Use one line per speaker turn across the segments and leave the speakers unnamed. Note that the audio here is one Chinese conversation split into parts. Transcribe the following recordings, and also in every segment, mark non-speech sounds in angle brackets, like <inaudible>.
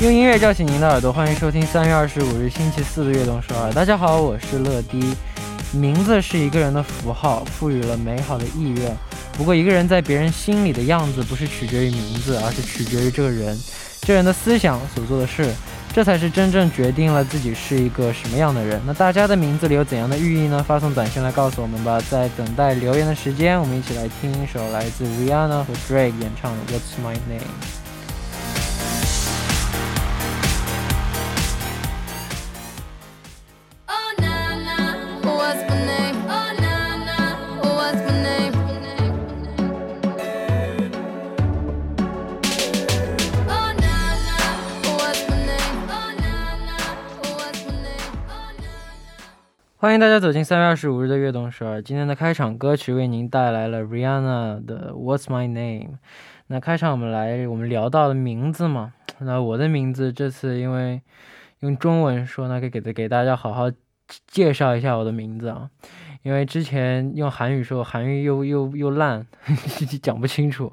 用音乐叫醒您的耳朵，欢迎收听三月二十五日星期四的悦动首尔。大家好，我是乐迪。名字是一个人的符号，赋予了美好的意愿。不过，一个人在别人心里的样子，不是取决于名字，而是取决于这个人，这人的思想所做的事，这才是真正决定了自己是一个什么样的人。那大家的名字里有怎样的寓意呢？发送短信来告诉我们吧。在等待留言的时间，我们一起来听一首来自 Rihanna 和 Drake 演唱的《What's My Name》。欢迎大家走进三月二十五日的悦动十二。今天的开场歌曲为您带来了 Rihanna 的 What's My Name。那开场我们来，我们聊到了名字嘛。那我的名字这次因为用中文说呢，给给给大家好好介绍一下我的名字啊。因为之前用韩语说，韩语又又又烂，<laughs> 讲不清楚，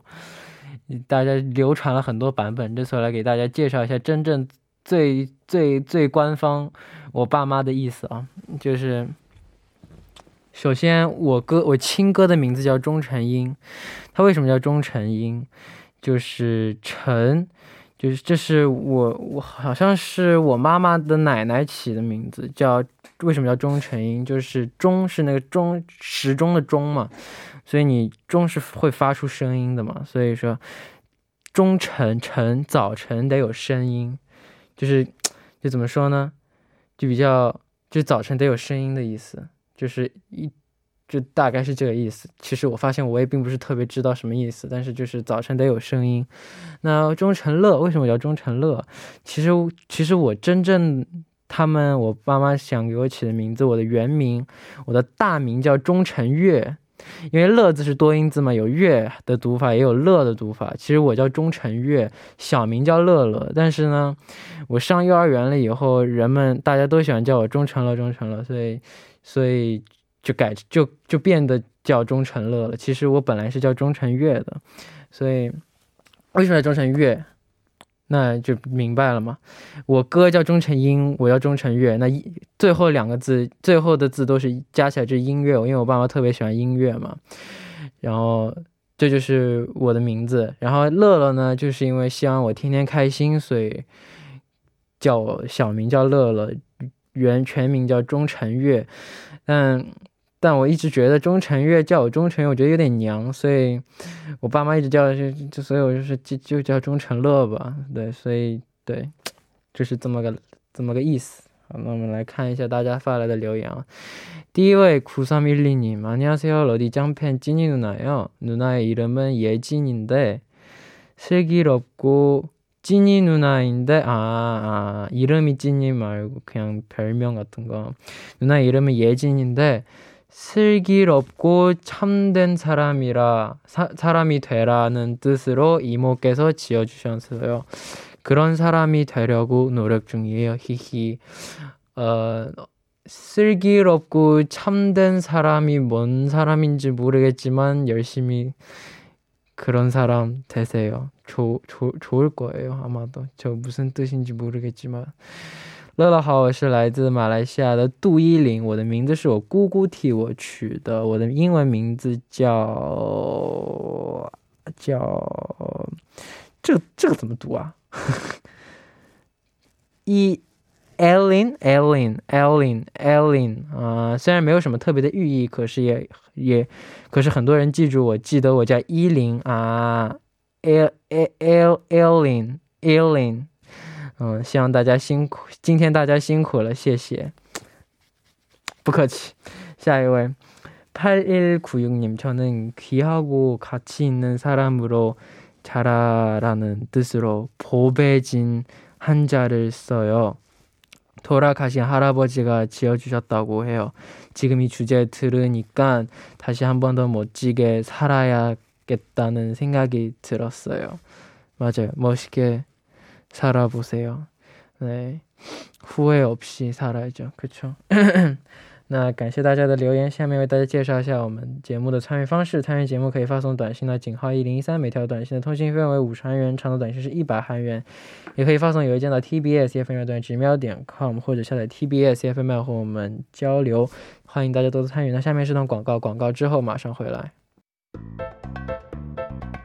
大家流传了很多版本。这次来给大家介绍一下真正。最最最官方，我爸妈的意思啊，就是首先我哥我亲哥的名字叫钟成英，他为什么叫钟成英？就是成，就是这是我我好像是我妈妈的奶奶起的名字，叫为什么叫钟成英？就是钟是那个钟时钟的钟嘛，所以你钟是会发出声音的嘛，所以说钟晨晨早晨得有声音。就是，就怎么说呢？就比较，就早晨得有声音的意思，就是一，就大概是这个意思。其实我发现我也并不是特别知道什么意思，但是就是早晨得有声音。那钟成乐为什么叫钟成乐？其实，其实我真正他们我爸妈想给我起的名字，我的原名，我的大名叫钟成月。因为乐字是多音字嘛，有月的读法，也有乐的读法。其实我叫钟成月，小名叫乐乐。但是呢，我上幼儿园了以后，人们大家都喜欢叫我钟成乐，钟成乐，所以，所以就改，就就变得叫钟成乐了。其实我本来是叫钟成月的，所以为什么叫钟成月？那就明白了嘛。我哥叫钟成英，我叫钟成月。那一最后两个字，最后的字都是加起来就是音乐。因为我爸妈特别喜欢音乐嘛。然后这就是我的名字。然后乐乐呢，就是因为希望我天天开心，所以叫我小名叫乐乐，原全名叫钟成月。但但我一直觉得钟成月叫我钟成月，我觉得有点娘，所以我爸妈一直叫就就，所以我就是就就叫钟成乐吧。对，所以对，就是这么个这么个意思。好，那我们来看一下大家发来的留言啊。第一位구삼일리님안녕하세요러디짱팬찐이누나요누나의이름은예진인데슬기롭고찐이누나인데아아이름이찐이말고그냥별명같은거누나의이름은예진인데 슬기롭고 참된 사람이라 사, 사람이 되라는 뜻으로 이모께서 지어 주셨어요. 그런 사람이 되려고 노력 중이에요. 히히. 어, 슬기롭고 참된 사람이 뭔 사람인지 모르겠지만 열심히 그런 사람 되세요. 조, 조, 좋을 거예요. 아마도. 저 무슨 뜻인지 모르겠지만. 乐乐好，我是来自马来西亚的杜依林，我的名字是我姑姑替我取的，我的英文名字叫叫这个这个怎么读啊？<laughs> 一 Ellen Ellen Ellen Ellen 啊，虽然没有什么特别的寓意，可是也也可是很多人记住我，记得我叫依林啊，L L Ellen Ellen。嗯，希望大家辛苦，今天大家辛苦了，谢谢，不客气。下一位，팔일구육님저는귀하고가치있는사람으로자라라는뜻으로보배진한자를써요돌아가신할아버지가지어주셨다고해요지금이주제들으니까다시한번더멋지게살아야겠다는생각이들었어요맞아요멋있게 살아보세요. 네. 후회 없이 살아야죠. 그쵸? <clears throat> 那感谢大家的留言，下面为大家介绍一下我们节目的参与方式。参与节目可以发送短信到井号一零一三，每条短信的通信费用为五十韩元，长的短信是一百韩元。也可以发送邮件到 tbs f m 短直瞄点 com，或者下载 tbs f m 和我们交流。欢迎大家多多参与。那下面是段广告，广告之后马上回来。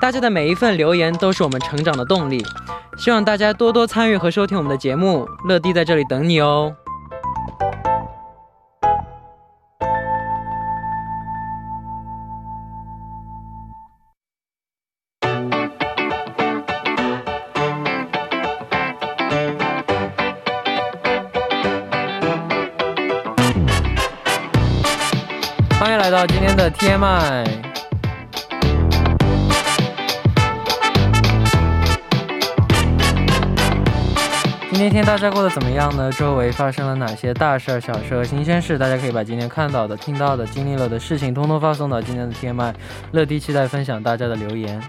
大家的每一份留言都是我们成长的动力，希望大家多多参与和收听我们的节目。乐迪在这里等你哦。欢迎来到今天的 TMI，今天大家过得怎么样呢？周围发生了哪些大事儿、小事和新鲜事？大家可以把今天看到的、听到的、经历了的事情，通通发送到今天的 TMI。乐迪期待分享大家的留言。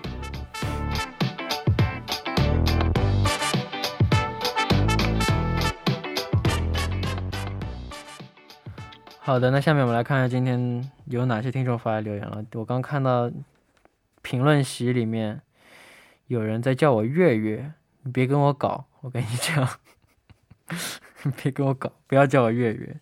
好的，那下面我们来看一下今天有哪些听众发来留言了。我刚看到评论席里面有人在叫我月月，你别跟我搞， 我跟你讲，别跟我搞，不要叫我月月。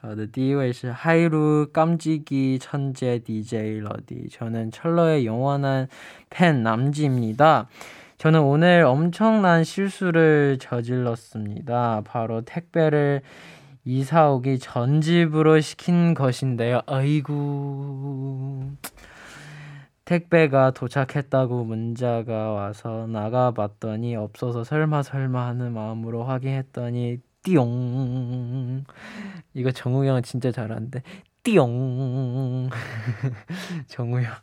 好的，第一位是하이루깜지기천재 DJ 러디저는철러의영원한팬남지입니다저는오늘엄청난실수를저질렀습니다바로택배를 이사 오기 전 집으로 시킨 것인데요. 아이고. 택배가 도착했다고 문자가 와서 나가봤더니 없어서 설마 설마 하는 마음으로 확인했더니 띠용. 이거 정우 형 진짜 잘하는데. 띠용. <laughs> 정우 형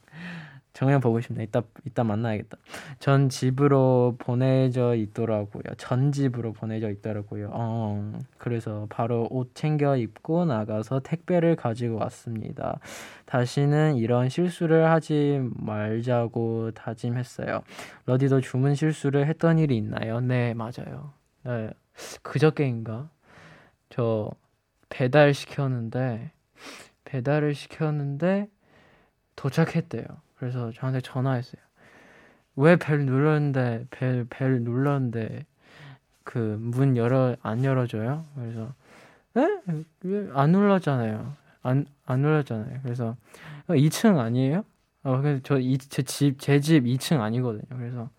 정현 보고 싶네. 이따 이따 만나야겠다. 전 집으로 보내져 있더라고요. 전 집으로 보내져 있더라고요. 어, 그래서 바로 옷 챙겨 입고 나가서 택배를 가지고 왔습니다. 다시는 이런 실수를 하지 말자고 다짐했어요. 러디도 주문 실수를 했던 일이 있나요? 네, 맞아요. 네, 그저께인가? 저 배달 시켰는데 배달을 시켰는데 도착했대요. 그래서 저한테 전화했어요. 왜 벨 눌렀는데 벨, 벨 눌렀는데 그 문 열어 안 열어줘요? 그래서 에? 왜안 눌렀잖아요. 안 안 눌렀잖아요. 그래서 2층 아니에요? 어 그래서 저제집 제 집 2층 아니거든요. 그래서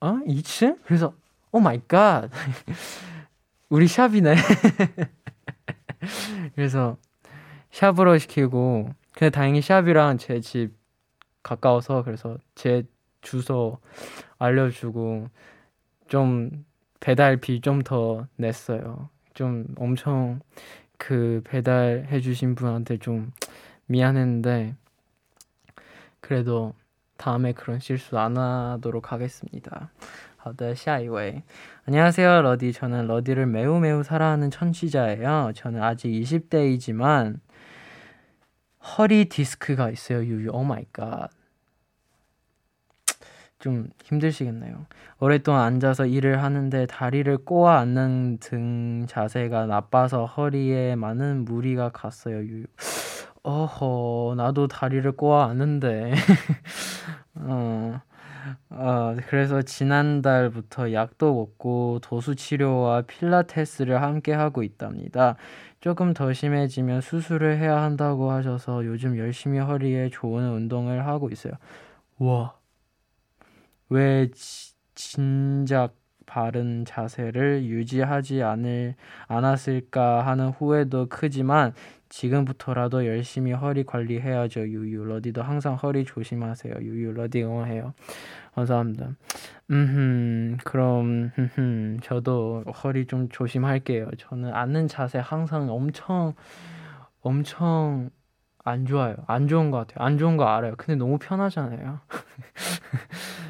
어 2층? 그래서 오 마이 갓 <laughs> 우리 샵이네. <laughs> 그래서 샵으로 시키고 근데 다행히 샵이랑 제 집 가까워서 그래서 제 주소 알려주고 좀 배달비 좀 더 냈어요. 좀 엄청 그 배달해 주신 분한테 좀 미안했는데 그래도 다음에 그런 실수 안 하도록 하겠습니다. 好的，下一位。 안녕하세요, 러디. 저는 러디를 매우 매우 사랑하는 천취자예요. 저는 아직 20대이지만 허리 디스크가 있어요, 유유. 오 마이 갓. 좀 힘드시겠네요. 오랫동안 앉아서 일을 하는데 다리를 꼬아 앉는 등 자세가 나빠서 허리에 많은 무리가 갔어요. 유유. 어허, 나도 다리를 꼬아 앉는데. <laughs> 어, 어, 그래서 지난달부터 약도 먹고 도수 치료와 필라테스를 함께 하고 있답니다. 조금 더 심해지면 수술을 해야 한다고 하셔서 요즘 열심히 허리에 좋은 운동을 하고 있어요. 와. 왜 지, 진작 바른 자세를 유지하지 않을, 않았을까 하는 후회도 크지만 지금부터라도 열심히 허리 관리해야죠. 유유 러디도 항상 허리 조심하세요. 유유 러디 응원해요. 감사합니다. 음, 그럼 음, 저도 허리 좀 조심할게요. 저는 앉는 자세 항상 엄청 엄청 안 좋아요. 안 좋은 것 같아요. 안 좋은 거 알아요. 근데 너무 편하잖아요. <laughs>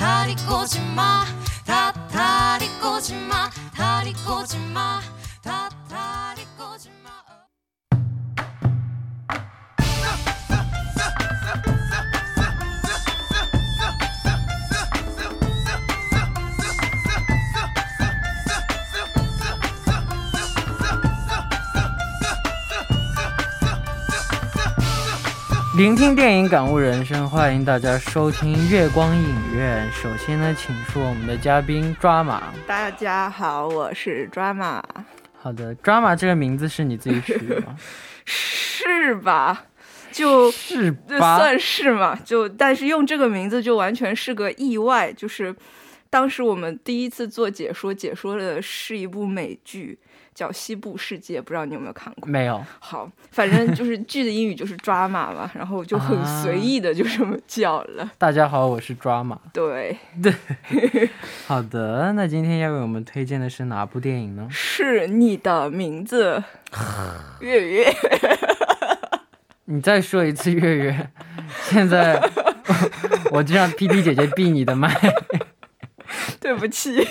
다리 꼬지 마, 다 다리 꼬지 마, 다리 꼬지 마.
聆听电影，感悟人生，欢迎大家收听月光影院。首先呢，请出我们的嘉宾抓马。
大家好，我是 Drama，
好的，抓马这个名字是你自己取的吗？<laughs>
是吧？就是
吧？
算是嘛，就但是用这个名字就完全是个意外，就是当时我们第一次做解说，解说的是一部美剧，叫《西部世界》，不知道你有没有看过？
没有。
好，反正就是剧的英语就是 drama 嘛，然后我就很
啊
随意的就这么叫了。
大家好，我是抓马。
对对，<laughs>
好的，那今天要为我们推荐的是哪部电影呢？
是你的名字，<sighs> 月月。
你再说一次，月月。现在我我就让 P P 姐姐闭你的麦。<laughs>
对不起，<laughs>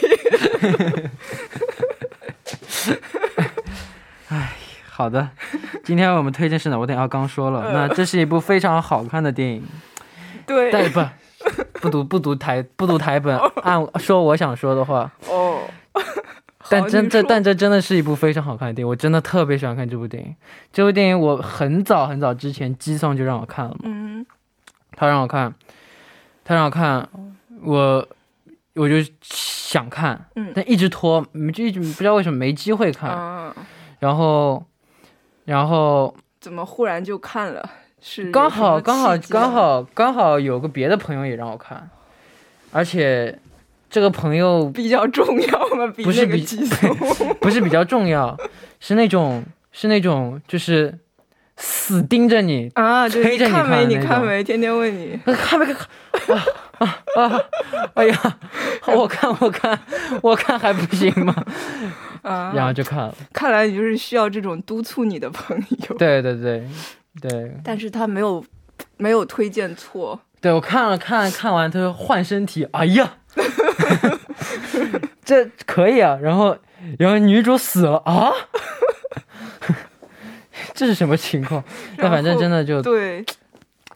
<laughs>
好的，今天我们推荐是哪？部电影？啊，刚说了，
嗯
那这是一部非常好看的电影。
对，
但不不读不读台不读台本，按说我想说的话。
哦，<laughs>
但真这但这真的是一部非常好看的电影，我真的特别喜欢看这部电影。这部电影我很早很早之前机上就让我看了嘛，
嗯。
他让我看，他让我看，我我就想看，
嗯
但一直拖，就一直不知道为什么没机会看。
啊，
然后，然后
怎么忽然就看了？是
刚好刚好刚好刚好有个别的朋友也让我看，而且这个朋友
比较重要吗？比
不是比 <laughs> 不是比较重要，是那种是那种就是死盯着你，
啊，就
催着你
看没？你
看
没？天天问你，
看没看？啊啊啊！哎呀，<laughs> 我看我看我看还不行吗？
啊，
然后就看了。
看来你就是需要这种督促你的朋友。，
对对对对
但是他没有没有推荐错，
对，我看了看看完，他说换身体，哎呀，<laughs> 这可以啊。然后然后女主死了啊，这是什么情况？<laughs>
那
反正真的就
对，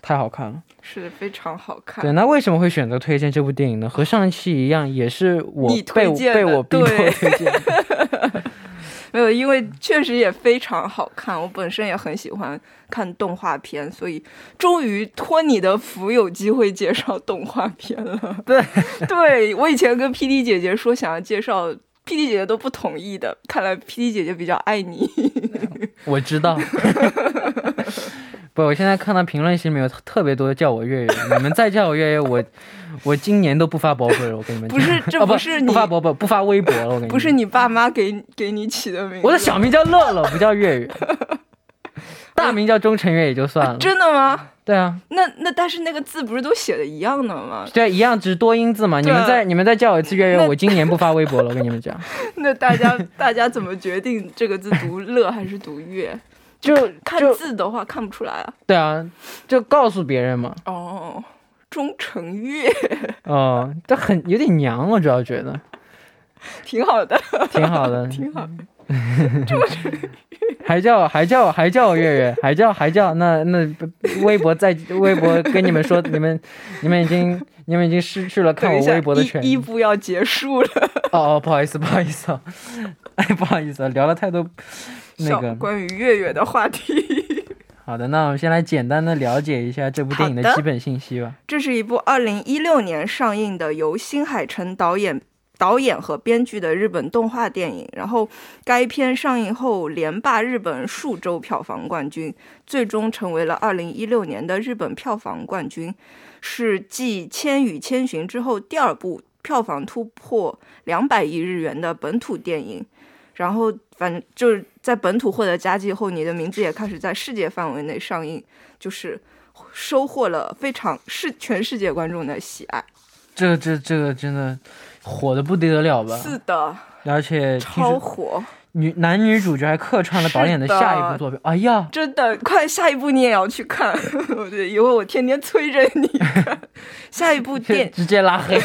太好看了。
是非常好看。
对，那为什么会选择推荐这部电影呢？和上一期一样，也是我被我
推荐的
被我逼迫推荐的。<laughs>
没有，因为确实也非常好看，我本身也很喜欢看动画片，所以终于托你的福有机会介绍动画片了。<laughs>
对，
对我以前跟 PD 姐姐说想要介绍，PD 姐姐都不同意的，看来 PD 姐姐比较爱你。<laughs>
我知道。<laughs> 不，我现在看到评论区里面有特别多叫我月月，你们再叫我月月，我我今年都不发博客了。我跟你们讲，
不是这
哦、
不是你
不发博博，不发微博了。我跟你们
不是你爸妈给给你起的名字，
我的小名叫乐乐，不叫月月，<laughs> 大名叫钟成月也就算了。
真的吗？
对啊，
那那但是那个字不是都写的一样的吗？
对，一样，只是多音字嘛。你们再你们再叫我一次月月，我今年不发微博了。我跟你们讲，<laughs>
那大家大家怎么决定这个字读乐还是读月？
就
看字的话看不出来啊。
对啊，就告诉别人嘛。
哦，钟成月
哦，这很有点娘，我主要觉得
挺好的，
挺好的，<laughs>
挺好。<laughs>
还叫还叫还叫月月，还叫还叫，那那微博在微博跟你们说，<laughs> 你们你们已经你们已经失去了看我微博的权
利一
利。
部要结束了。
哦哦，不好意思不好意思啊，哎不好意思啊，聊了太多那个。
关于月月的话题。<laughs>
好的，那我们先来简单的了解一下这部电影
的
基本信息吧。
这是一部二零一六年上映的，由新海诚导演导演和编剧的日本动画电影。然后该片上映后连霸日本数周票房冠军，最终成为了2016年的日本票房冠军，是继《千与千寻》之后第二部票房突破两百亿日元的本土电影。然后反正就是在本土获得佳绩后，你的名字也开始在世界范围内上映，就是收获了非常世全世界观众的喜爱。
这这这个真的火的不得了吧？
是的，
而且
超火，
女男女主角还客串了导演的下一部作品。哎呀，
真的，快下一部你也要去看，<laughs> 对，以后我天天催着你看 <laughs> 下一部电 <laughs>
直接拉黑。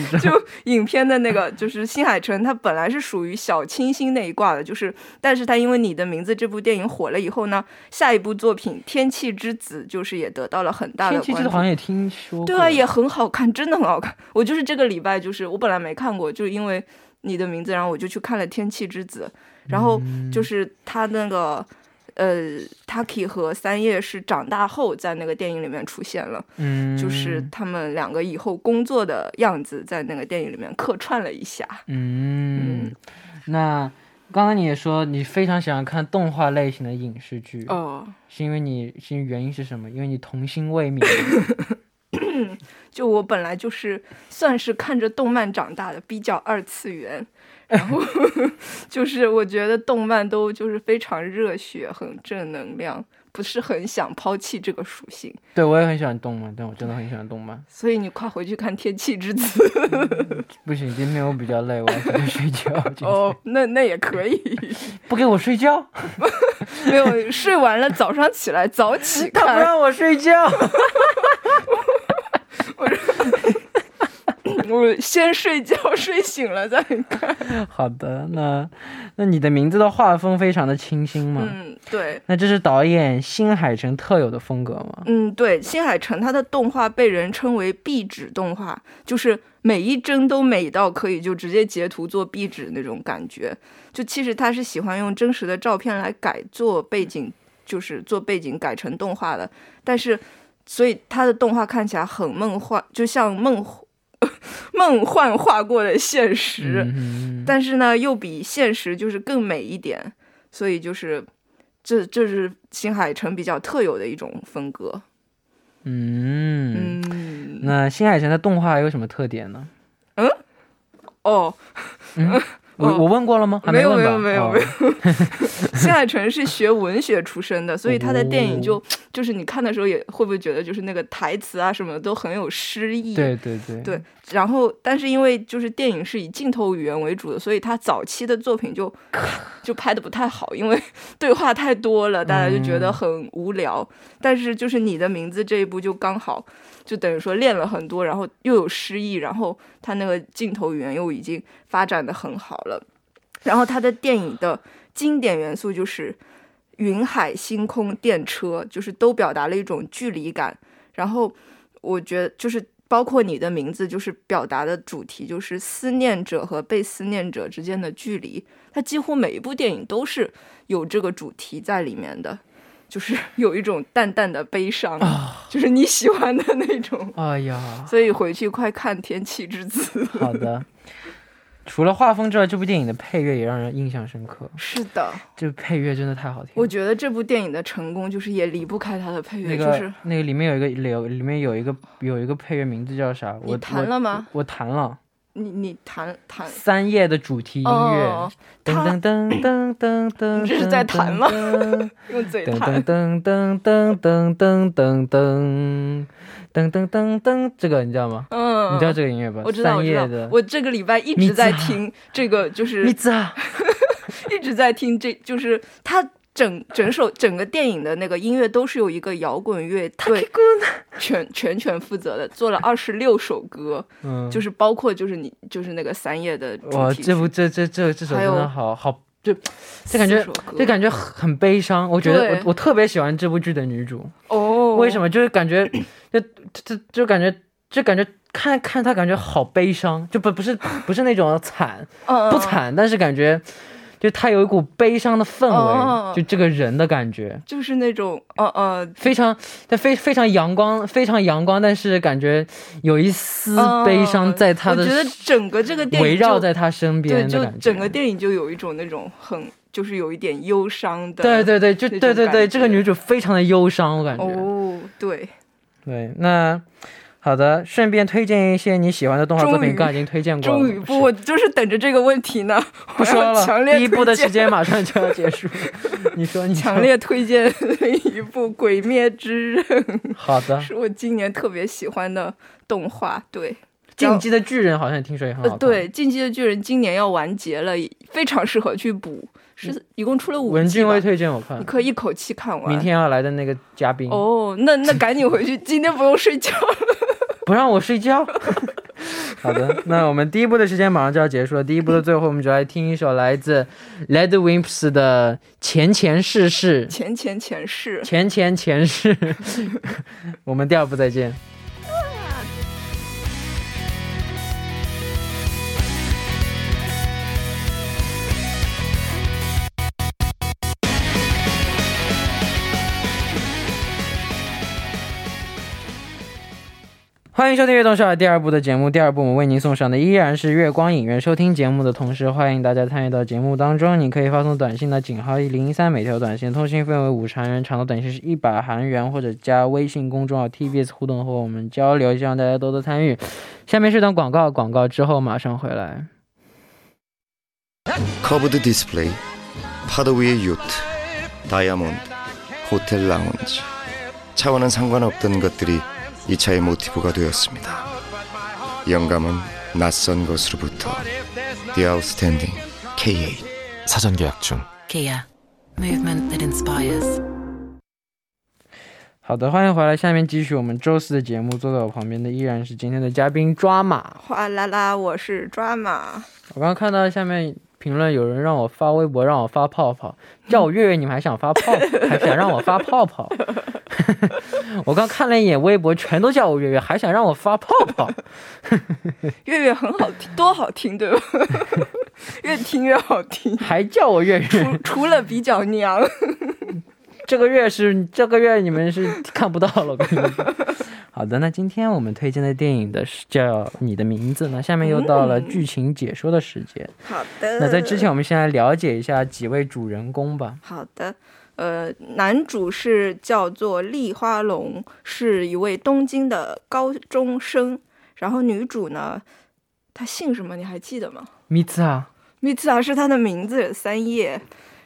<laughs>
就影片的那个，就是新海诚，他本来是属于小清新那一挂的，就是，但是他因为你的名字这部电影火了以后呢，下一部作品《天气之子》就是也得到了很大的
天气。之子好像也听说过。
对啊，也很好看，真的很好看。我就是这个礼拜，就是我本来没看过，就因为你的名字，然后我就去看了《天气之子》，然后就是他那个。呃，Taki 和三叶是长大后在那个电影里面出现了，
嗯，
就是他们两个以后工作的样子在那个电影里面客串了一下。
嗯，那刚刚你也说你非常喜欢看动画类型的影视剧，
哦，
是因为你是因为原因是什么？因为你童心未泯。<laughs>
就我本来就是算是看着动漫长大的，比较二次元，然后 <laughs> 就是我觉得动漫都就是非常热血，很正能量，不是很想抛弃这个属性，
对我也很喜欢动漫，但我真的很喜欢动漫。
所以你快回去看《天气之子》<laughs>
不行，今天我比较累，我要回去睡觉。
哦，那那也可以，
不给我睡觉，
没有睡完了早上起来早起看，
他不让我睡觉。
我 <laughs> 我先睡觉，睡醒了再看。
好的，那那你的名字的画风非常的清新嘛？
嗯，对。
那这是导演新海诚特有的风格吗？
嗯，对，新海诚他的动画被人称为壁纸动画，就是每一帧都美到可以就直接截图做壁纸那种感觉。就其实他是喜欢用真实的照片来改做背景，就是做背景改成动画的。但是，所以他的动画看起来很梦幻，就像梦 <laughs> 梦幻画过的现实。
嗯
但是呢，又比现实就是更美一点，所以就是这这是新海诚比较特有的一种风格。
嗯，
嗯，
那新海诚的动画有什么特点呢？
嗯哦，<laughs>
我我问过了吗？还
没有
没有？
没有没有
哦
新海诚是学文学出身的，所以他的电影
哦
就、就是你看的时候也会不会觉得就是那个台词啊什么的都很有诗意？
对对对
对然后，但是因为就是电影是以镜头语言为主的，所以他早期的作品就 <laughs> 就拍的不太好，因为 <laughs> 对话太多了，大家就觉得
嗯
很无聊。但是就是你的名字这一部就刚好，就等于说练了很多，然后又有诗意，然后他那个镜头语言又已经发展的很好了。然后他的电影的经典元素就是云海、星空、电车，就是都表达了一种距离感。然后我觉得就是包括你的名字，就是表达的主题就是思念者和被思念者之间的距离。它几乎每一部电影都是有这个主题在里面的，就是 <laughs> 有一种淡淡的悲伤，就是你喜欢的那种。
哎呀，
所以回去快看《天气之子》。
好的。除了画风之外，这部电影的配乐也让人印象深刻。
是的，
这配乐真的太好听了。
我觉得这部电影的成功就是也离不开它的配乐，
那个、
就是
那个里面有一个有里面有一个有一个配乐名字叫啥？我
弹了吗？
我我弹了
你你弹弹
三叶的主题音乐，
哦，
噔
他
噔噔噔噔噔，
你这是在弹吗？
噔。<laughs>
用嘴
噔
弹。
噔，噔噔噔噔噔噔。噔噔噔噔噔，这个你知道吗？
嗯，
你知道这个音乐吧？
我知道，我知道。我这个礼拜一直在听这个，就是
米子啊，<laughs>
一直在听这，就是它整整首整个电影的那个音乐都是由一个摇滚乐队全全权负责的，做了二十六首歌，
嗯，
就是包括就是你就是那个三叶的主
哇，这部这这这这首真的好好，就就感觉
四首歌
这感觉很悲伤。我觉得我我特别喜欢这部剧的女主，
哦，
为什么？就是感觉 <clears throat> 就就就感觉就感觉看看她感觉好悲伤，就不不是不是那种惨不，惨，但是感觉就他有一股悲伤的氛围，
哦
就这个人的感觉。
就是那种呃呃
非常，但非非常阳光，非常阳光，但是感觉有一丝悲伤在他的
哦我觉得整个这个电影
围绕在他身，边。
就整个电影就有一种那种很就是有一点忧伤的。
对对对，就对对对，这个女主非常的忧伤，我感觉。
哦，对，
对，那好的，顺便推荐一些你喜欢的动画作品，刚刚已经推荐过了。
终于不，我就是等着这个问题呢。
不说了，第一部的时间马上就要结束。<laughs> 你说，你
强烈推荐另一部《鬼灭之刃》，<laughs>
好的，
是我今年特别喜欢的动画。对，
进击的巨人好像听说也很好
呃，对，《进击的巨人》今年要完结了，非常适合去补，是一共出了五季
文俊威推荐我看
你，可以一口气看完。
明天要来的那个嘉宾
哦，那那赶紧回去，今天不用睡觉了。
不让我睡觉。<laughs> 好的，那我们第一步的时间马上就要结束了。第一步的最后，我们就来听一首来自 Led Wimps 的《前前世世》。
前前前世，
前前前世，<laughs> 我们第二部再见。欢迎收听《悦动少儿》第二部的节目。第二部我们为您送上的依然是月光影院。收听节目的同时，欢迎大家参与到节目当中。你可以发送短信到井号一零一三，每条短信通信费为五十韩元，长的短信是一百韩元，或者加微信公众号 TBS 互动和我们交流。希望大家多多参与。下面是段广告，广告之后马上回来。
커브드 디스플레이, 파도 위의 요트, 다이아몬드, 호텔 라운지. 차와는 상관없던 것들이 이 차의 모티브가 되었습니다. 영감은 낯선 것으로부터 The Outstanding K8
사전 계약 중.
Kia, movement that inspires.
好的，欢迎回来。下面继续我们周四的节目。坐在我旁边的依然是今天的嘉宾抓马。
哗啦啦，我是抓马。
我刚刚看到下面 评论，有人让我发微博，让我发泡泡，叫我月月，你们还想发泡，<laughs> 还想让我发泡泡。<laughs> 我刚看了一眼微博，全都叫我月月，还想让我发泡泡。<laughs>
月月很好听，多好听，对吧？越听越好听。
还叫我月月，
除除了比较娘，
这个月是这个月你们是看不到了。好的，那今天我们推荐的电影的是叫《你的名字》，那下面又到了剧情解说的时间。
好的。
那在之前，我们先来了解一下几位主人公吧。
好的，呃，男主是叫做立花龙，是一位东京的高中生。然后女主呢，她姓什么？你还记得吗？
米兹啊，
米兹啊是她的名字，三叶。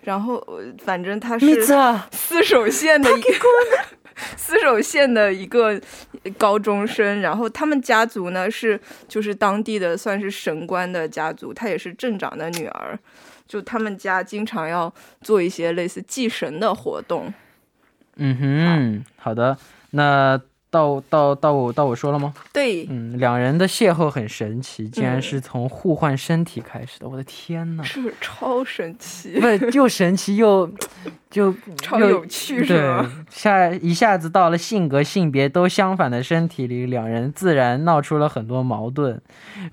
然后呃反正
他
是
啊，<laughs>
四手县的一个 <laughs> 四手县的一个高中生。然后他们家族呢是就是当地的算是神官的家族，她也是镇长的女儿。就他们家经常要做一些类似祭神的活动。
嗯哼，好的，那到到到我到我说了吗？
对，
嗯，两人的邂逅很神奇，竟然
嗯
是从互换身体开始的。我的天呐！
是不是超神奇？
不是又神奇又 <laughs> 就
超
又
有趣是
对
吗？，<laughs>
下一下子到了性格、性别都相反的身体里，两人自然闹出了很多矛盾。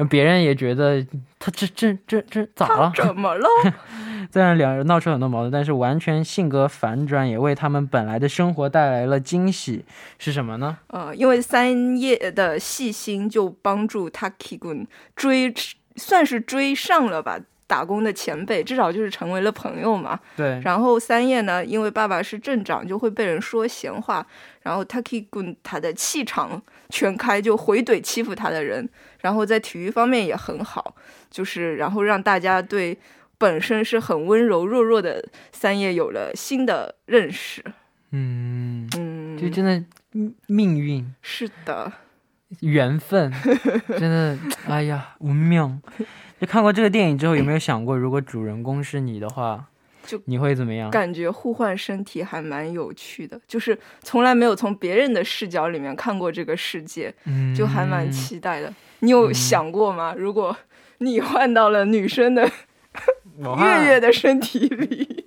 别人也觉得他这这这这咋了？
怎么了？<laughs>
虽然两人闹出很多矛盾，但是完全性格反转，也为他们本来的生活带来了惊喜。是什么呢？
呃，因为三叶的细心就帮助 Taki 君追，算是追上了吧。打工的前辈，至少就是成为了朋友嘛。
对，
然后三叶呢，因为爸爸是镇长，就会被人说闲话。然后 Taki 君他的气场全开，就回怼欺负他的人。然后在体育方面也很好，就是然后让大家对本身是很温柔弱弱的三叶有了新的认识。
嗯，
嗯，
就真的命命运。
是的，
缘分，<laughs> 真的，哎呀，无命。<laughs> 就看过这个电影之后，有没有想过，如果主人公是你的话，
就
你会怎么样？
感觉互换身体还蛮有趣的，就是从来没有从别人的视角里面看过这个世界，
嗯
就还蛮期待的。你有想过吗？如果你换到了女生的 <laughs> 月月的身体里，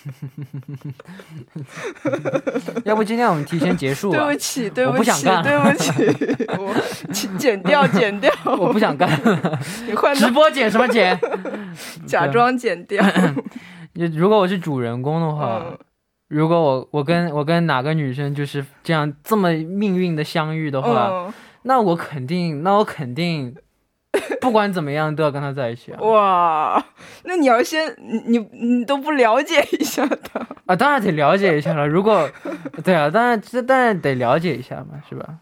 <laughs>
要不今天我们提前结束吧
对不？起，对不起，
不想干
对不起，我请 <laughs> 剪掉，<laughs> 剪掉，
我不想干了，
你换
直播剪什么剪？
假装剪掉。
你如果我是主人公的话，
嗯
如果我我跟我跟哪个女生就是这样这么命运的相遇的话，
嗯，
那我肯定，那我肯定，<laughs> 不管怎么样都要跟他在一起啊！
哇，那你要先，你你你都不了解一下他，
啊，当然得了解一下了。如果，<laughs> 对啊，当然这当然得了解一下嘛，是吧？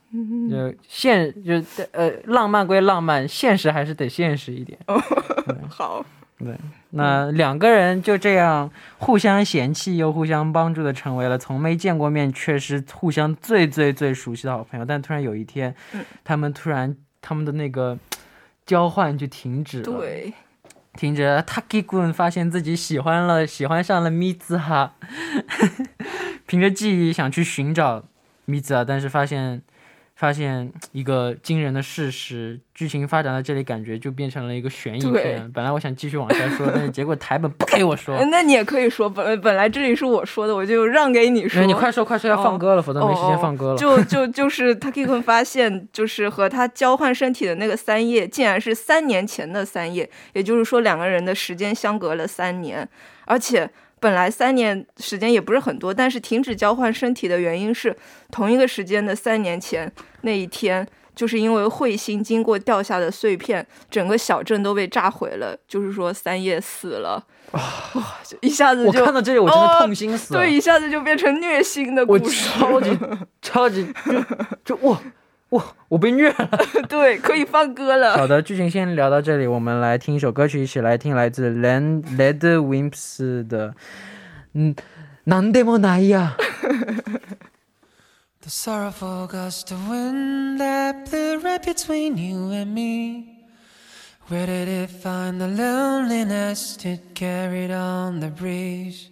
就现就呃，浪漫归浪漫，现实还是得现实一点。<laughs>
好，对
那两个人就这样互相嫌弃又互相帮助的成为了从没见过面却是互相最最最熟悉的好朋友。但突然有一天，
嗯
他们突然他们的那个交换就停止了。
对，
停止了。Taki 君发现自己喜欢了，喜欢上了米兹哈，<laughs> 凭着记忆想去寻找米兹哈，但是发现发现一个惊人的事实，剧情发展到这里，感觉就变成了一个悬疑
对
片。本来我想继续往下说，但是结果台本不给我说。<laughs>
那你也可以说，本本来这里是我说的，我就让给你说。
哎你快说快说，要放歌了，否则没时间放歌了。
就就就是 Taki kun 发现，就是和他交换身体的那个三叶，竟然是三年前的三叶，也就是说两个人的时间相隔了三年，而且本来三年时间也不是很多，但是停止交换身体的原因是同一个时间的三年前那一天。就是因为彗星经过掉下的碎片，整个小镇都被炸毁了。就是说，三叶死了，哇，就一下子就
我看到这里，我真的
哦
痛心死了。
对，一下子就变成虐心的
我
故事。
超级超级<laughs> 就就哇哇，我被虐了。<laughs>
对，可以放歌了。<laughs>
好的，剧情先聊到这里，我们来听一首歌曲，一起来听来自 Led Led Wimps 的，嗯，なんでもないや。
The sorrowful gust of wind that blew right between you and me. Where did it find the loneliness it carried on the breeze?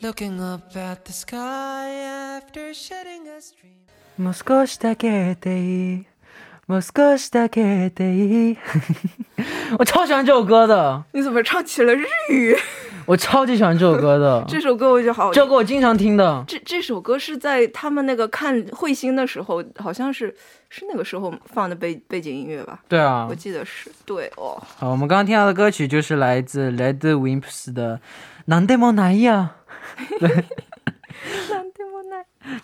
Looking up at the sky after shedding a stream.
もう少しだけでいい，もう少しだけでいい。我超喜欢这首歌的，
你怎么唱起了日语？ <laughs>
我超级喜欢这首歌的，<laughs>
这首歌我就好。
这首歌我经常听的。
这这首歌是在他们那个看彗星的时候，好像是是那个时候放的背背景音乐吧？
对啊
我，记得是对哦。
好，我们刚刚听到的歌曲就是来自 Led Wimps 的《なんでもないや》。<laughs> <laughs>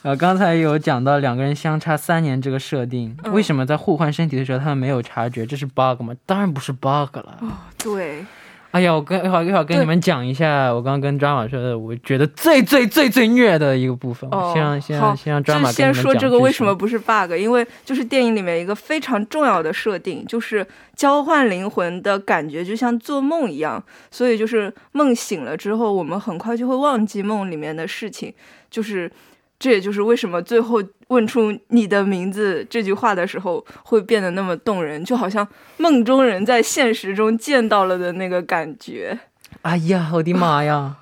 呃，刚才有讲到两个人相差三年这个设定，
嗯
为什么在互换身体的时候他们没有察觉这是 bug 吗？当然不是 bug 了。
对，
哎呀，我跟一会儿一会儿跟你们讲一下，我刚刚跟抓马说的，我觉得最最最最虐的一个部分。
哦，
先让先让先让抓马
就先说这个为什么
么？
不是 bug，因为就是电影里面一个非常重要的设定，就是交换灵魂的感觉就像做梦一样，所以就是梦醒了之后，我们很快就会忘记梦里面的事情，就是。这也就是为什么最后问出你的名字这句话的时候会变得那么动人，就好像梦中人在现实中见到了的那个感觉。
哎呀，我的妈呀！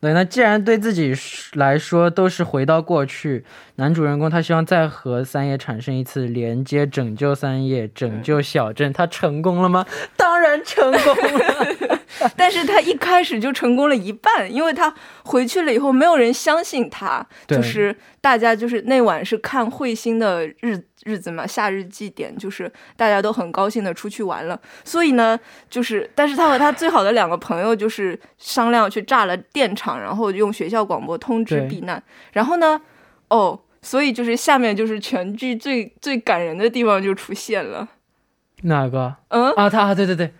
对，那既然对自己来说都是回到过去，男主人公他希望再和三叶产生一次连接，拯救三叶，拯救小镇，他成功了吗？<laughs> 当然成功了。<laughs>
但是他一开始就成功了一半，因为他回去了以后，没有人相信他，就是大家就是那晚是看彗星的日日子嘛，夏日祭典，就是大家都很高兴的出去玩了。所以呢，就是但是他和他最好的两个朋友就是商量去炸了电厂，然后用学校广播通知避难。然后呢，哦，所以就是下面就是全剧最最感人的地方就出现了，
哪个
嗯，
啊？他对对对，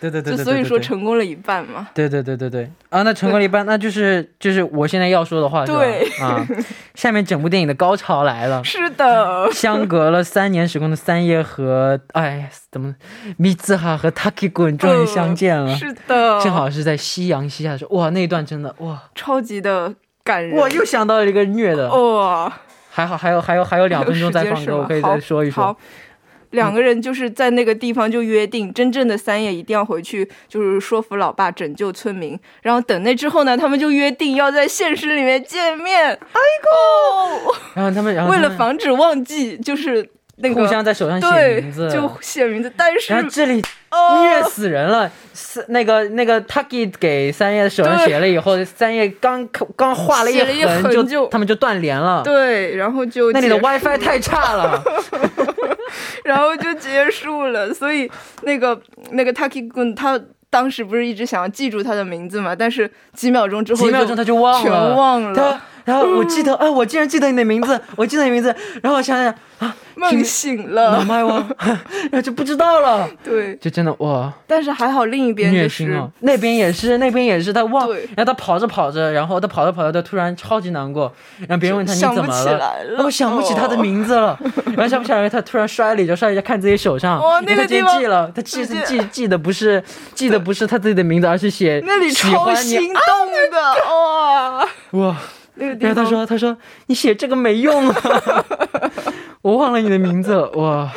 对对对对对，
就所以说成功了一半嘛。
对对对对对。啊，那成功了一半，<laughs> 那就是就是我现在要说的话，是吧？
对。
啊，下面整部电影的高潮来了。<laughs>
是的，
相隔了三年时空的三叶和哎怎么米兹哈和 Taki 滚终于相见了，<laughs>
是的，
正好是在夕阳西下的时候，哇，那一段真的哇，
超级的感人。
我又想到了一个虐的，
哇，
还好还有还有还有两分钟再放歌，我可以再说一说
两个人就是在那个地方就约定，真正的三叶一定要回去，就是说服老爸拯救村民。然后等那之后呢，他们就约定要在现实里面见面。哎呦，<laughs>
然后他们然后
为了防止忘记，就是那个
互相在手上写
对
名字，
就写名字，但是
这里
哦
虐死人了。是那个那个 Taki 给三叶手上写了以后，三叶刚刚画了一横
就
他们就断联了。
对，然后就
那里的 WiFi 太差了。<laughs>
然后就结束了。所以那个那个 Taki 君他当时不是一直想要记住他的名字嘛？但是几秒钟之后，
几秒钟他就忘
全
了，
忘
他
了，
然后我记得，哎，我竟然记得你的名字，我记得你的名字，然后我想想啊，
梦醒了。
脑
了。
麦我，然后就不知道了，
对，
就真的哇，
但是还好另一边
虐
就是
心哦。那边也是，那边也是，他忘，然后他跑着跑着，然后他跑着跑着，他突然超级难过，然后别人问他你怎么
起来了。
我想不起他的名字了，然后想不起来，他突然摔了一跤，摔了一跤，看自己手上，
哦
因为他今天
那个地方
记了，他记是记记的不是记的不是他自己的名字，而是写
那里超心动的哇！
哇。
那个
然后他说：“他说你写这个没用啊，<laughs> 我忘了你的名字了，哇，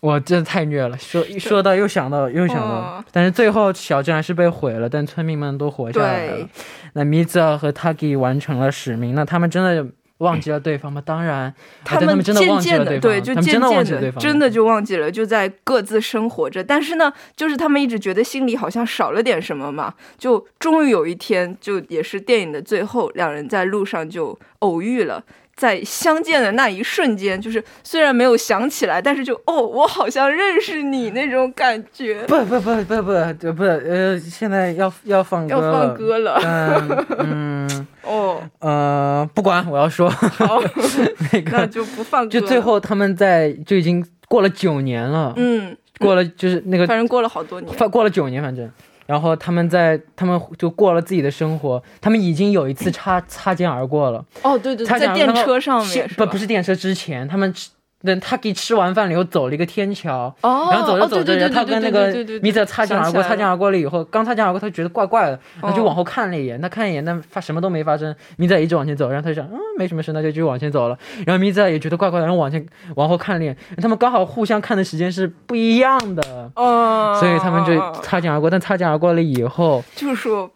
哇，真的太虐了。说一说到又想到又想到
哦，
但是最后小镇还是被毁了，但村民们都活下来了。那米兹尔和 Taki 完成了使命，那他们真的忘记了对方吗？当然，
他
们真的
渐
忘记了对方，
渐的对，就渐
他们真的忘
渐的真的就忘记了，就在各自生活着。但是呢，就是他们一直觉得心里好像少了点什么嘛。就终于有一天，就也是电影的最后，两人在路上就偶遇了。在相见的那一瞬间，就是虽然没有想起来，但是就哦，我好像认识你那种感觉。
不不不不不不呃，现在要要放歌
要
了，
放歌了
嗯嗯。<laughs>
哦，
呃，不管，我要说
好，<laughs>
那个，
那就不放歌。
就最后他们在就已经过了九年了，
嗯，
过了就是那个
反正过了好多年。
过过了九年，反正，然后他们在他们就过了自己的生活，他们已经有一次擦擦肩而过了，
哦，对对，
擦肩
在电车上面
不不是电车之前，他们吃。等他给吃完饭了以后，走了一个天桥，
哦，
然后走着走着，他跟那个米泽擦肩而过，擦肩而过了以后，刚擦肩而过，他觉得怪怪的，然后就
哦
往后看了一眼，他看一眼，但发什么都没发生。米泽一直往前走，然后他就想，嗯，没什么事，那就继续往前走了。然后米泽也觉得怪怪的，然后往前往后看了一眼，他们刚好互相看的时间是不一样的，
哦，
所以他们就擦肩而过。但擦肩而过了以后，
就是说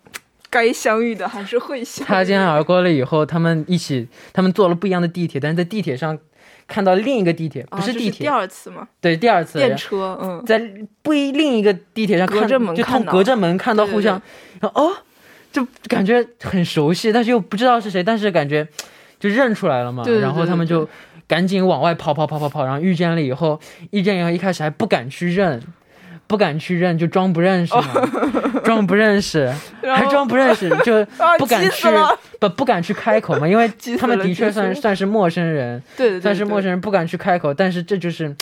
该相遇的还是会相遇。
擦肩而过了以后，他们一起，他们坐了不一样的地铁，但是在地铁上看到另一个地铁，
啊
不是地铁，
这第二次吗？
对，第二次
电车，嗯，
在不一另一个地铁上看，
隔着门
就
看
隔着门看到互相，哦，就感觉很熟悉，但是又不知道是谁，但是感觉就认出来了嘛。然后他们就赶紧往外跑跑跑跑跑，然后遇见了以后，遇见以后一开始还不敢去认。不敢去认，就装不认识嘛，<laughs> 装不认识，还装不认识，<laughs> 就
啊
不敢去不不敢去开口嘛，因为 <laughs> 他们的确算算是陌生人，
对对对，
算是陌生
人，
不敢去开口，但是这就是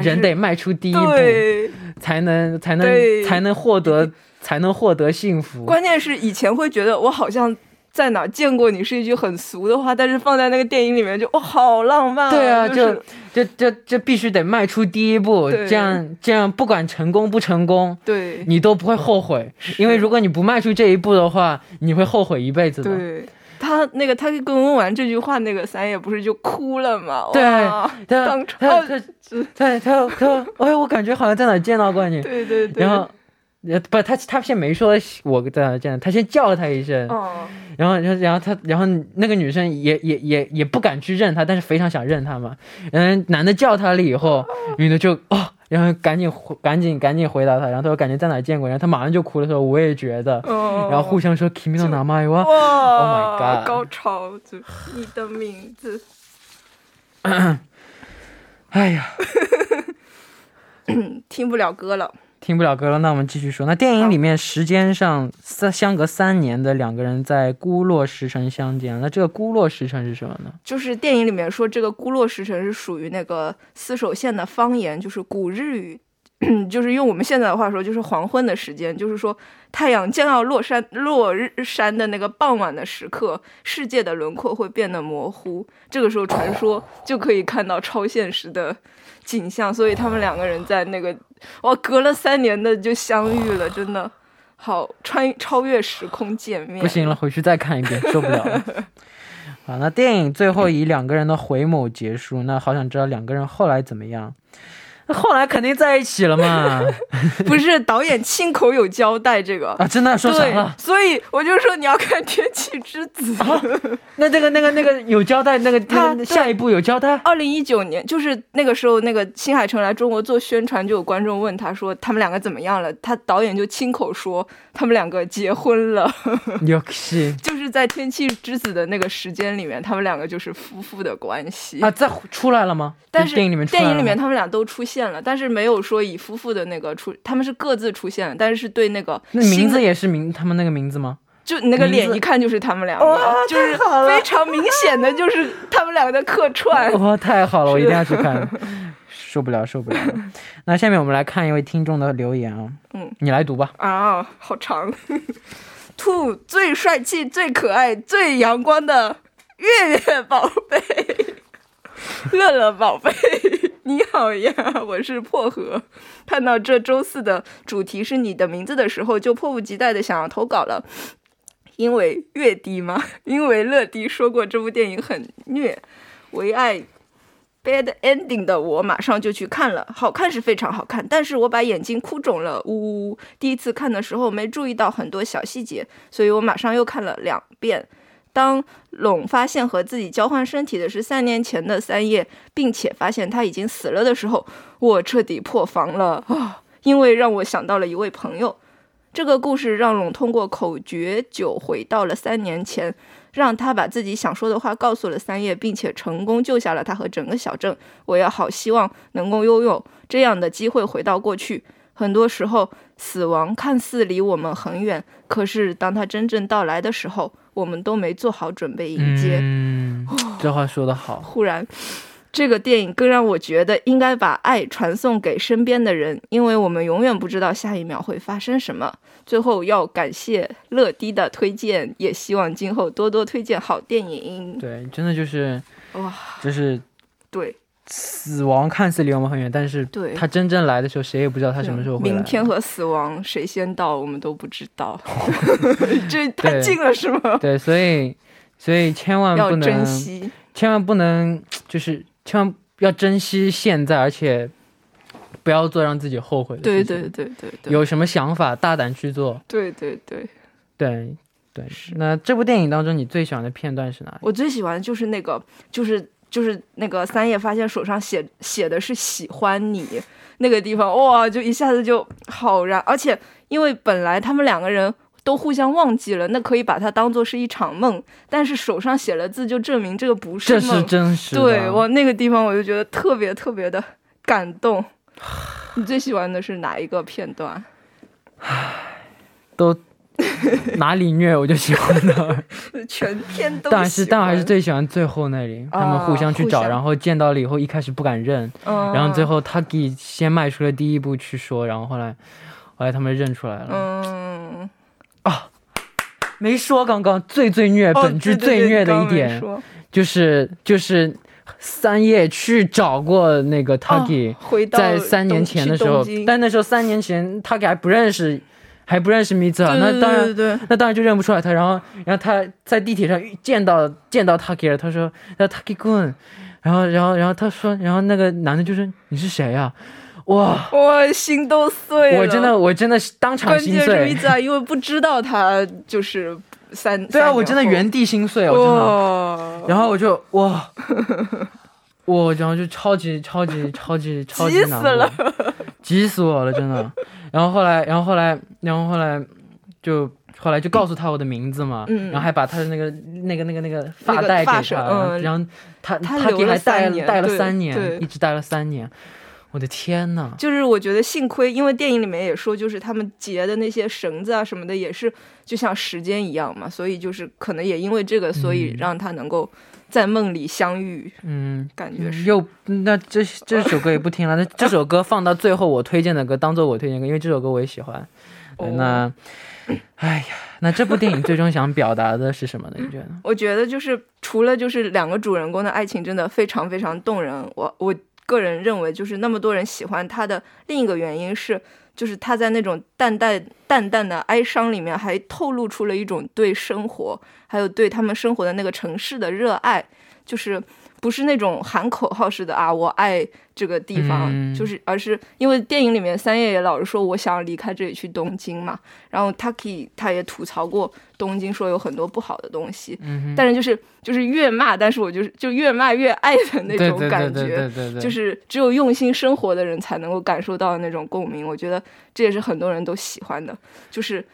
人得迈出第一步，才能才能才能获得才能获得幸福。
关键是以前会觉得我好像在哪见过你是一句很俗的话，但是放在那个电影里面就哇好浪漫、
对啊，
就
就是就就就必须得迈出第一步，这样这样不管成功不成功，
对
你都不会后悔，因为如果你不迈出这一步的话，你会后悔一辈子的。
对。他那个，他跟问完这句话，那个三叶不是就哭了吗？
对
当场
他他他他他，哎，我感觉好像在哪见到过你。
对对对，
然后，呃不，他他先没说我在哪见的，他先叫了他一声，
哦，
然后，然后，然后他，然后那个女生也也也也不敢去认他，但是非常想认他嘛。嗯，男的叫他了以后，女的就哦，然后赶紧回赶紧赶紧回答他，然后他说感觉在哪见过，然后他马上就哭了，说我也觉得，
哦。
然后互相说 Kimi no n a m a 哇，
哇
Oh my god
高潮，就你的名字，
哎呀，<laughs>
听不了歌了。
听不了歌了，那我们继续说。那电影里面时间上三相隔三年的两个人在孤落石城相见，那这个孤落石城是什么呢？
就是电影里面说，这个孤落石城是属于那个四手县的方言，就是古日语，<clears throat> 就是用我们现在的话说，就是黄昏的时间，就是说太阳将要落山落日山的那个傍晚的时刻，世界的轮廓会变得模糊，这个时候传说就可以看到超现实的景象，所以他们两个人在那个哇，隔了三年的就相遇了，真的好穿超越时空见面，
不行了，回去再看一遍，受不了了。<laughs> 好，那电影最后以两个人的回眸结束。那好想知道两个人后来怎么样。<laughs> 后来肯定在一起了嘛。<laughs>
不是导演亲口有交代这个。
啊，真的说啥
对
了？，
所以我就说你要看《天气之子》。
那这个那个那个有交代，那个
他
下一步有交代？
二零一九年，就是那个时候，那个新海诚来中国做宣传，就有观众问他说他们两个怎么样了，他导演就亲口说他们两个结婚了，<laughs> 就是在《天气之子》的那个时间里面，他们两个就是夫妇的关系
啊，在出来了吗？
但是
电影里面
电影里面他们俩都出现了，但是没有说以夫妇的那个出，他们是各自出现了，但是是对那个
那名字也是名他们那个名字吗？
就你那个脸一看就是他们两个，就是非常明显的就是他们两个的客串。
哇，太好了，我一定要去 <laughs> 看。受不了，受不了了。那下面我们来看一位听众的留言啊，
嗯，
你来读吧。
啊，好长。兔最帅气、最可爱、最阳光的月月宝贝，<laughs> 乐乐宝贝，你好呀，我是薄荷。看到这周四的主题是你的名字的时候，就迫不及待的想要投稿了。因为月低吗？因为乐迪说过这部电影很虐，唯爱 bad ending 的我马上就去看了，好看是非常好看，但是我把眼睛哭肿了，呜呜呜！第一次看的时候没注意到很多小细节，所以我马上又看了两遍。当龙发现和自己交换身体的是三年前的三叶，并且发现他已经死了的时候，我彻底破防了啊！因为让我想到了一位朋友。这个故事让龙通过口诀酒回到了三年前，让他把自己想说的话告诉了三叶，并且成功救下了他和整个小镇。我也好希望能够拥有这样的机会回到过去。很多时候，死亡看似离我们很远，可是当它真正到来的时候，我们都没做好准备迎接。
嗯，这话说得好。
忽然，这个电影更让我觉得应该把爱传送给身边的人，因为我们永远不知道下一秒会发生什么。最后要感谢乐迪的推荐，也希望今后多多推荐好电影。
对，真的就是，
哇，
就是
对，
死亡看似离我们很远，但是
对
他真正来的时候，谁也不知道他什么时候会来。
明天和死亡谁先到，我们都不知道。<laughs> 这太近了是吗？
对，所以所以千万不能
珍惜。
千万不能，就是千万要珍惜现在，而且不要做让自己后悔的事情。
对对对对，
有什么想法大胆去做。
对对对，
对对。那这部电影当中，你最喜欢的片段是哪里？
我最喜欢的就是那个，就是就是那个三叶发现手上写写的是喜欢你那个地方，哇，就一下子就好燃，而且因为本来他们两个人。都互相忘记了，那可以把它当做是一场梦，但是手上写了字，就证明这个不是
这
梦。
是真实的。
对我那个地方，我就觉得特别特别的感动。<sighs> 你最喜欢的是哪一个片段？
都 <laughs> 哪里虐我就喜欢哪儿。<laughs>
全篇都。
但是但我还是最喜欢最后那里，他们互相去找，然后见到了以后，一开始不敢认，
嗯，
然后最后 Taki 先迈出了第一步去说，然后后来后来他们认出来了。
嗯，
没说刚刚最最虐，
哦
本剧最虐的一点
说
就是就是三叶去找过那个 Taki，、
哦回到
在三年前的时候但那时候三年前 Taki 还不认识，还不认识 Miza，
对对
那当然那当然就认不出来他。然后然后他在地铁上遇见到见到 Taki 了，他说那 Taki 君，然后然后然后他说，然后那个男的就说你是谁呀、哇！
我心都碎了。
我真的，我真的是当场
关键是
心碎
Visa，因为不知道他就是三。
对啊，我真的原地心碎，我真的。
哇，
然后我就哇，我然后就超级超级超级超级
急死
难过
了，
急死我了，真的。然后后来，然后后来，然后后来就后来就告诉他我的名字嘛，
嗯
然后还把他的那个那个那个那个发带给他，然后他他给还戴戴了三年，
对
一直戴了三年。我的天呐！
就是我觉得幸亏，因为电影里面也说，就是他们结的那些绳子啊什么的，也是就像时间一样嘛，所以就是可能也因为这个，所以让他能够在梦里相遇，
嗯，
感觉是。
又那这这首歌也不听了，<laughs> 那这首歌放到最后我推荐的歌，当做我推荐歌，因为这首歌我也喜欢。那，哎呀，那这部电影最终想表达的是什么呢？你觉得？
我觉得就是除了就是两个主人公的爱情真的非常非常动人，我我个人认为就是那么多人喜欢他的另一个原因是，就是他在那种淡淡淡淡的哀伤里面，还透露出了一种对生活还有对他们生活的那个城市的热爱。就是不是那种喊口号式的啊，<laughs> 我爱这个地方，
嗯
就是而是因为电影里面三叶也老是说我想离开这里去东京嘛，然后 Taki 他也吐槽过东京，说有很多不好的东西，
嗯，
但是就是就是越骂，但是我就是就越骂越爱的那种感觉。就是只有用心生活的人才能够感受到的那种共鸣，我觉得这也是很多人都喜欢的。就是，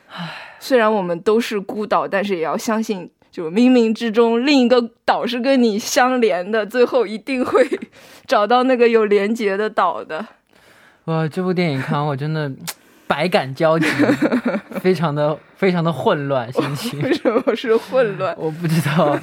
虽然我们都是孤岛，但是也要相信，就冥冥之中另一个岛是跟你相连的，最后一定会找到那个有连接的岛的。<laughs>
哇，这部电影看完我真的 <sniffs> 百感交集，<laughs> 非常的非常的混乱心情。<laughs>
为什么是混乱？
我不知道，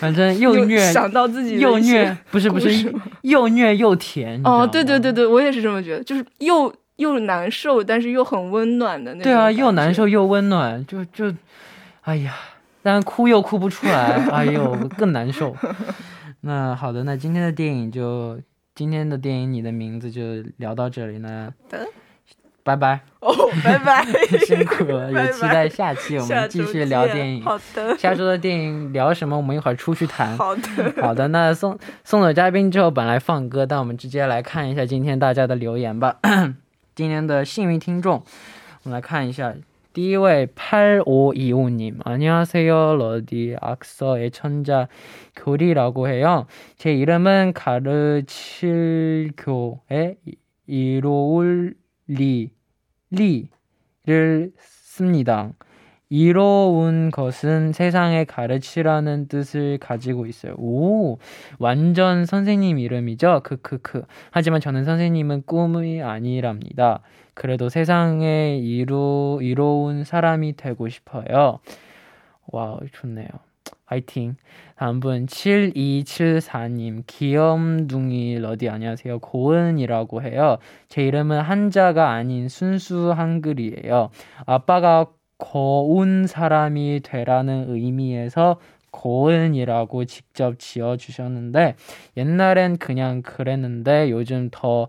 反正又虐
想到自己
又虐，不是不是又虐又甜。
哦，对对对对，我也是这么觉得，就是又又难受，但是又很温暖的那种。
对啊，又难。受又温暖，就就，哎呀，但哭又哭不出来，哎呦，更难受。<laughs> 那好的，那今天的电影就今天的电影，你的名字就聊到这里呢。
的
拜拜，
哦，拜拜，<laughs>
辛苦了，
拜拜
也期待下期我们继续聊电影。
好的，
下周的电影聊什么？我们一会儿出去谈。
好的。
好的，那送送走嘉宾之后，本来放歌，但我们直接来看一下今天大家的留言吧。<coughs> 今天的幸运听众，我们来看一下。 띠웨8525님, 안녕하세요. 러디 악서의 천자 교리라고 해요. 제 이름은 가르칠교의 이로울 리, 리를 씁니다. 이로운 것은 세상에 가르치라는 뜻을 가지고 있어요. 오, 완전 선생님 이름이죠? 크크크. 하지만 저는 선생님은 꿈이 아니랍니다. 그래도 세상에 이로, 이로운 사람이 되고 싶어요. 와우, 좋네요. 화이팅. 다음 분 7274님 귀염둥이 러디 안녕하세요. 고은이라고 해요. 제 이름은 한자가 아닌 순수 한글이에요. 아빠가 거운 사람이 되라는 의미에서 고은이라고 직접 지어 주셨는데 옛날엔 그냥 그랬는데 요즘 더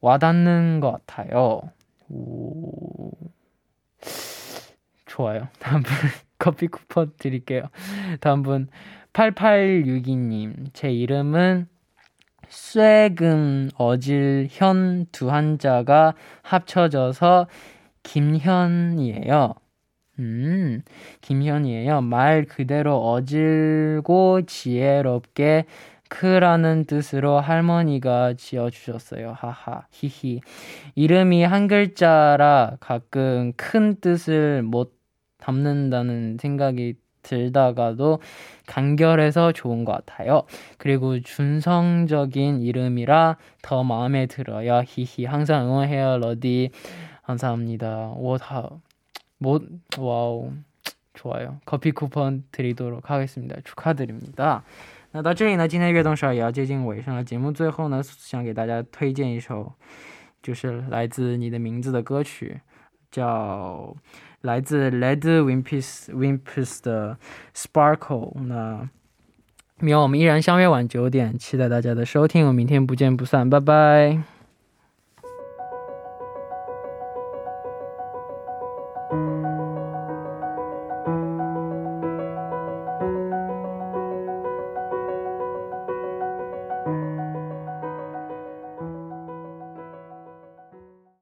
와닿는 것 같아요. 오... 좋아요. 다음 분 <laughs> 커피 쿠폰 드릴게요. 다음 분 8862님 제 이름은 쇠금 어질 현 두 한자가 합쳐져서 김현이에요. 음, 김현이에요. 말 그대로 어질고 지혜롭게 크라는 뜻으로 할머니가 지어주셨어요. 하하, 히히. 이름이 한 글자라 가끔 큰 뜻을 못 담는다는 생각이 들다가도 간결해서 좋은 것 같아요. 그리고 준성적인 이름이라 더 마음에 들어요. 히히. 항상 응원해요, 러디. 감사합니다. 오, 다, 뭐, 와우. 좋아요. 커피 쿠폰 드리도록 하겠습니다. 축하드립니다. 那到这里呢，今天的悦动十二也要接近尾声了。节目最后呢，想给大家推荐一首，就是来自你的名字的歌曲，叫来自 Led Wimpis Wimpis 的 Sparkle。那明晚我们依然相约晚九点，期待大家的收听，我们明天不见不散，拜拜。